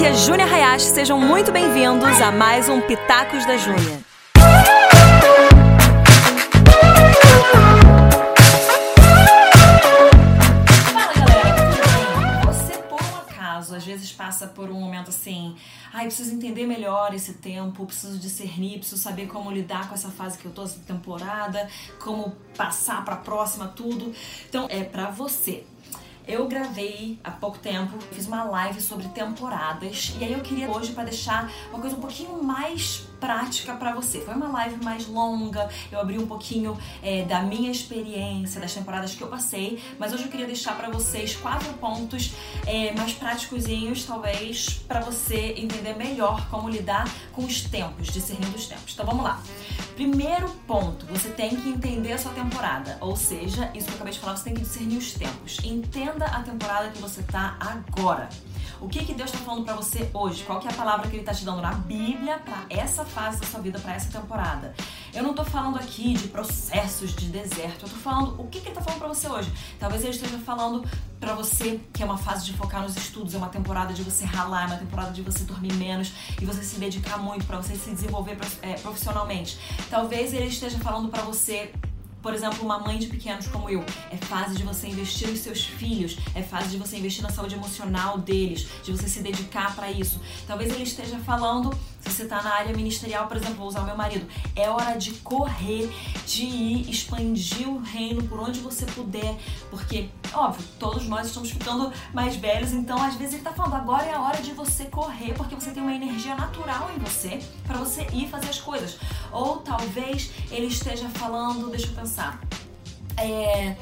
aqui é Júnia Hayashi, sejam muito bem-vindos a mais um Pitacos da Júnia. Às vezes passa por um momento assim, ai, preciso entender melhor esse tempo, preciso discernir, preciso saber como lidar com essa fase que eu tô, essa temporada, como passar para a próxima, tudo. Então, é para você. Eu gravei há pouco tempo, fiz uma live sobre temporadas e aí eu queria hoje para deixar uma coisa um pouquinho mais prática para você. Foi uma live mais longa, eu abri um pouquinho é, da minha experiência, das temporadas que eu passei, mas hoje eu queria deixar para vocês quatro pontos é, mais práticozinhos, talvez, para você entender melhor como lidar com os tempos, discernindo os tempos. Então vamos lá. Primeiro ponto, você tem que entender a sua temporada, ou seja, isso que eu acabei de falar, você tem que discernir os tempos. Entenda a temporada que você tá agora. O que, que Deus está falando para você hoje? Qual que é a palavra que Ele está te dando na Bíblia para essa fase da sua vida, para essa temporada? Eu não estou falando aqui de processos de deserto. Eu estou falando o que, que Ele está falando para você hoje. Talvez Ele esteja falando para você que é uma fase de focar nos estudos, é uma temporada de você ralar, é uma temporada de você dormir menos e você se dedicar muito para você se desenvolver é, profissionalmente. Talvez Ele esteja falando para você por exemplo, uma mãe de pequenos como eu, é fase de você investir nos seus filhos, é fase de você investir na saúde emocional deles, de você se dedicar para isso. Talvez ele esteja falando, se você está na área ministerial, por exemplo, vou usar o meu marido, é hora de correr, de ir, expandir o reino por onde você puder, porque, óbvio, todos nós estamos ficando mais velhos, então às vezes ele está falando, agora é a hora de você correr, porque você tem uma energia natural em você para você ir fazer as coisas. Ou talvez ele esteja falando, deixa eu pensar, é,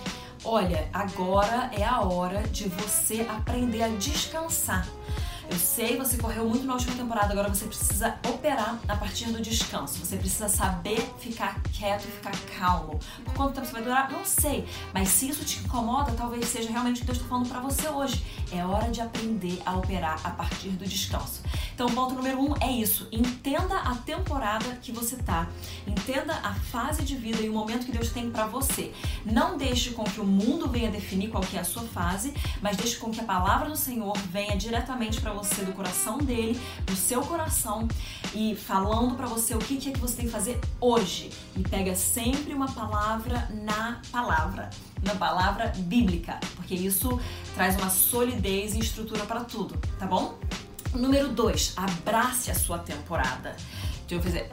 olha, agora é a hora de você aprender a descansar. Eu sei, você correu muito na última temporada, agora você precisa operar a partir do descanso. Você precisa saber ficar quieto e ficar calmo. Por quanto tempo você vai durar? Não sei. Mas se isso te incomoda, talvez seja realmente o que Deus está falando para você hoje. É hora de aprender a operar a partir do descanso. Então, ponto número um é isso. Entenda a temporada que você tá. Entenda a fase de vida e o momento que Deus tem para você. Não deixe com que o mundo venha definir qual que é a sua fase, mas deixe com que a palavra do Senhor venha diretamente para você do coração dele, do seu coração e falando para você o que é que você tem que fazer hoje. E pega sempre uma palavra na palavra, na palavra bíblica, porque isso traz uma solidez e estrutura para tudo, tá bom? Número 2, abrace a sua temporada. Deixa eu fazer.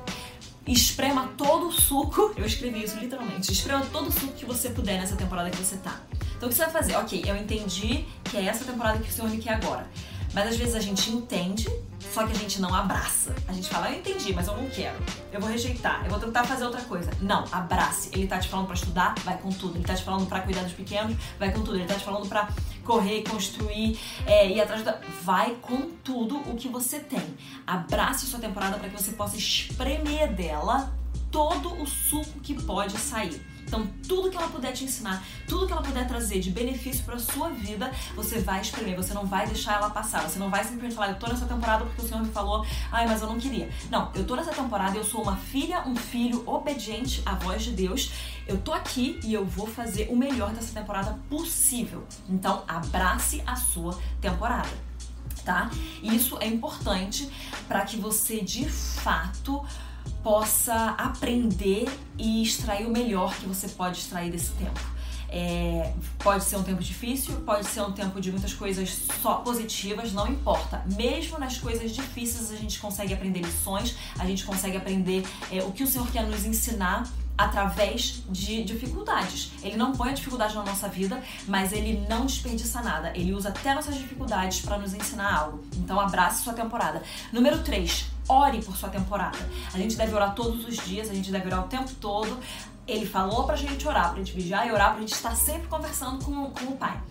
Esprema todo o suco, eu escrevi isso literalmente, esprema todo o suco que você puder nessa temporada que você tá. Então o que você vai fazer? Ok, eu entendi que é essa temporada que o Senhor me quer agora. Mas às vezes a gente entende, só que a gente não abraça. A gente fala, eu entendi, mas eu não quero. Eu vou rejeitar, eu vou tentar fazer outra coisa. Não, abrace. Ele tá te falando para estudar, vai com tudo. Ele tá te falando para cuidar dos pequenos, vai com tudo. Ele tá te falando para correr, construir, é, ir atrás da. Vai com tudo o que você tem. Abrace sua temporada para que você possa espremer dela todo o suco que pode sair. Então, tudo que ela puder te ensinar, tudo que ela puder trazer de benefício para sua vida, você vai espremer, você não vai deixar ela passar. Você não vai simplesmente falar, eu tô nessa temporada porque o Senhor me falou, ai, mas eu não queria. Não, eu tô nessa temporada, eu sou uma filha, um filho obediente à voz de Deus. Eu tô aqui e eu vou fazer o melhor dessa temporada possível. Então, abrace a sua temporada. Tá? Isso é importante para que você de fato possa aprender e extrair o melhor que você pode extrair desse tempo. É, pode ser um tempo difícil, pode ser um tempo de muitas coisas só positivas, não importa. Mesmo nas coisas difíceis, a gente consegue aprender lições, a gente consegue aprender é, o que o Senhor quer nos ensinar através de dificuldades. Ele não põe a dificuldade na nossa vida, mas ele não desperdiça nada. Ele usa até nossas dificuldades para nos ensinar algo. Então abrace sua temporada. Número 3, ore por sua temporada. A gente deve orar todos os dias, a gente deve orar o tempo todo. Ele falou pra gente orar, pra gente vigiar e orar, pra gente estar sempre conversando com, com o Pai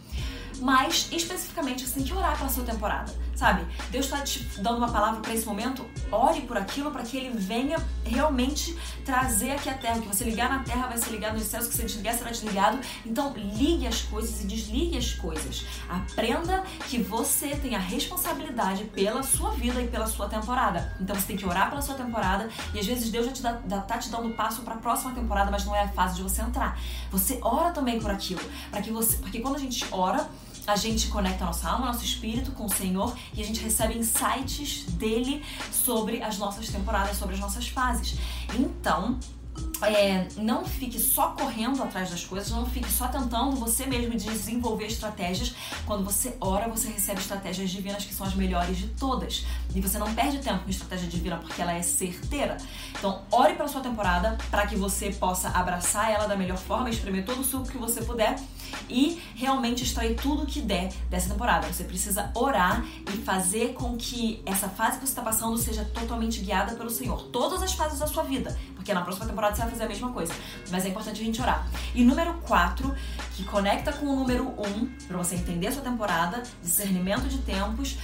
mas especificamente você tem que orar pela sua temporada, sabe? Deus está te dando uma palavra para esse momento, ore por aquilo para que ele venha realmente trazer aqui a terra. Que você ligar na terra vai ser ligado nos céus, que você desligar será desligado. Então ligue as coisas e desligue as coisas. Aprenda que você tem a responsabilidade pela sua vida e pela sua temporada. Então você tem que orar pela sua temporada e às vezes Deus já te dá, tá te dando passo para a próxima temporada, mas não é a fase de você entrar. Você ora também por aquilo, para que você, porque quando a gente ora a gente conecta a nossa alma, nosso espírito com o Senhor e a gente recebe insights dele sobre as nossas temporadas, sobre as nossas fases. Então, é, não fique só correndo atrás das coisas, não fique só tentando você mesmo desenvolver estratégias. Quando você ora, você recebe estratégias divinas que são as melhores de todas. E você não perde tempo com estratégia divina porque ela é certeira. Então, ore pela sua temporada para que você possa abraçar ela da melhor forma, espremer todo o suco que você puder e realmente extrair tudo que der dessa temporada. Você precisa orar e fazer com que essa fase que você está passando seja totalmente guiada pelo Senhor. Todas as fases da sua vida, porque na próxima temporada você vai fazer a mesma coisa. Mas é importante a gente orar. E número 4, que conecta com o número 1, um, para você entender a sua temporada, discernimento de tempos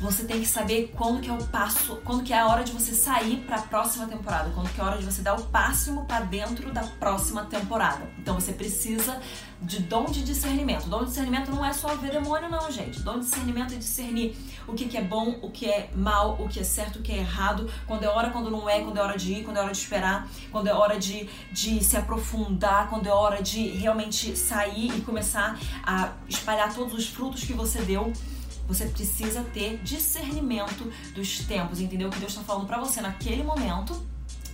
você tem que saber quando que é o passo, quando que é a hora de você sair para a próxima temporada, quando que é a hora de você dar o passo para dentro da próxima temporada. Então você precisa de dom de discernimento. Dom de discernimento não é só ver demônio, não, gente. Dom de discernimento é discernir o que, que é bom, o que é mal, o que é certo, o que é errado, quando é hora, quando não é, quando é hora de ir, quando é hora de esperar, quando é hora de, de se aprofundar, quando é hora de realmente sair e começar a espalhar todos os frutos que você deu. Você precisa ter discernimento dos tempos, entendeu? O que Deus está falando para você naquele momento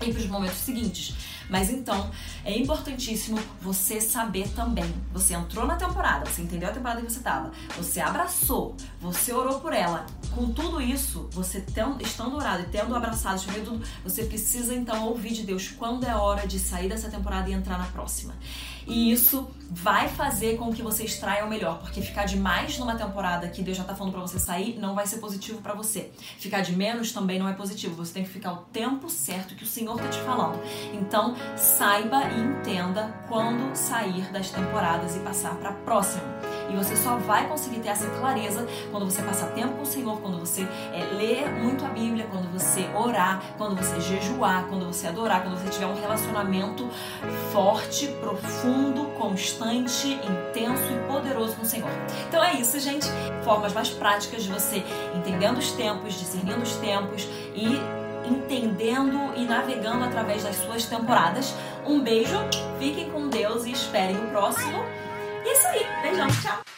e para os momentos seguintes. Mas então, é importantíssimo você saber também. Você entrou na temporada, você entendeu a temporada que você estava, você abraçou, você orou por ela. Com tudo isso, você tendo, estando orado e tendo abraçado, você precisa então ouvir de Deus quando é hora de sair dessa temporada e entrar na próxima. E isso vai fazer com que você extraia o melhor, porque ficar demais numa temporada que Deus já tá falando para você sair não vai ser positivo para você. Ficar de menos também não é positivo. Você tem que ficar o tempo certo que o Senhor tá te falando. Então, saiba e entenda quando sair das temporadas e passar para a próxima. E você só vai conseguir ter essa clareza quando você passar tempo com o Senhor, quando você é, ler muito a Bíblia, quando você orar, quando você jejuar, quando você adorar, quando você tiver um relacionamento forte, profundo, constante, intenso e poderoso com o Senhor. Então é isso, gente. Formas mais práticas de você entendendo os tempos, discernindo os tempos e entendendo e navegando através das suas temporadas. Um beijo, fiquem com Deus e esperem o próximo. E é isso aí. Beijão, tchau.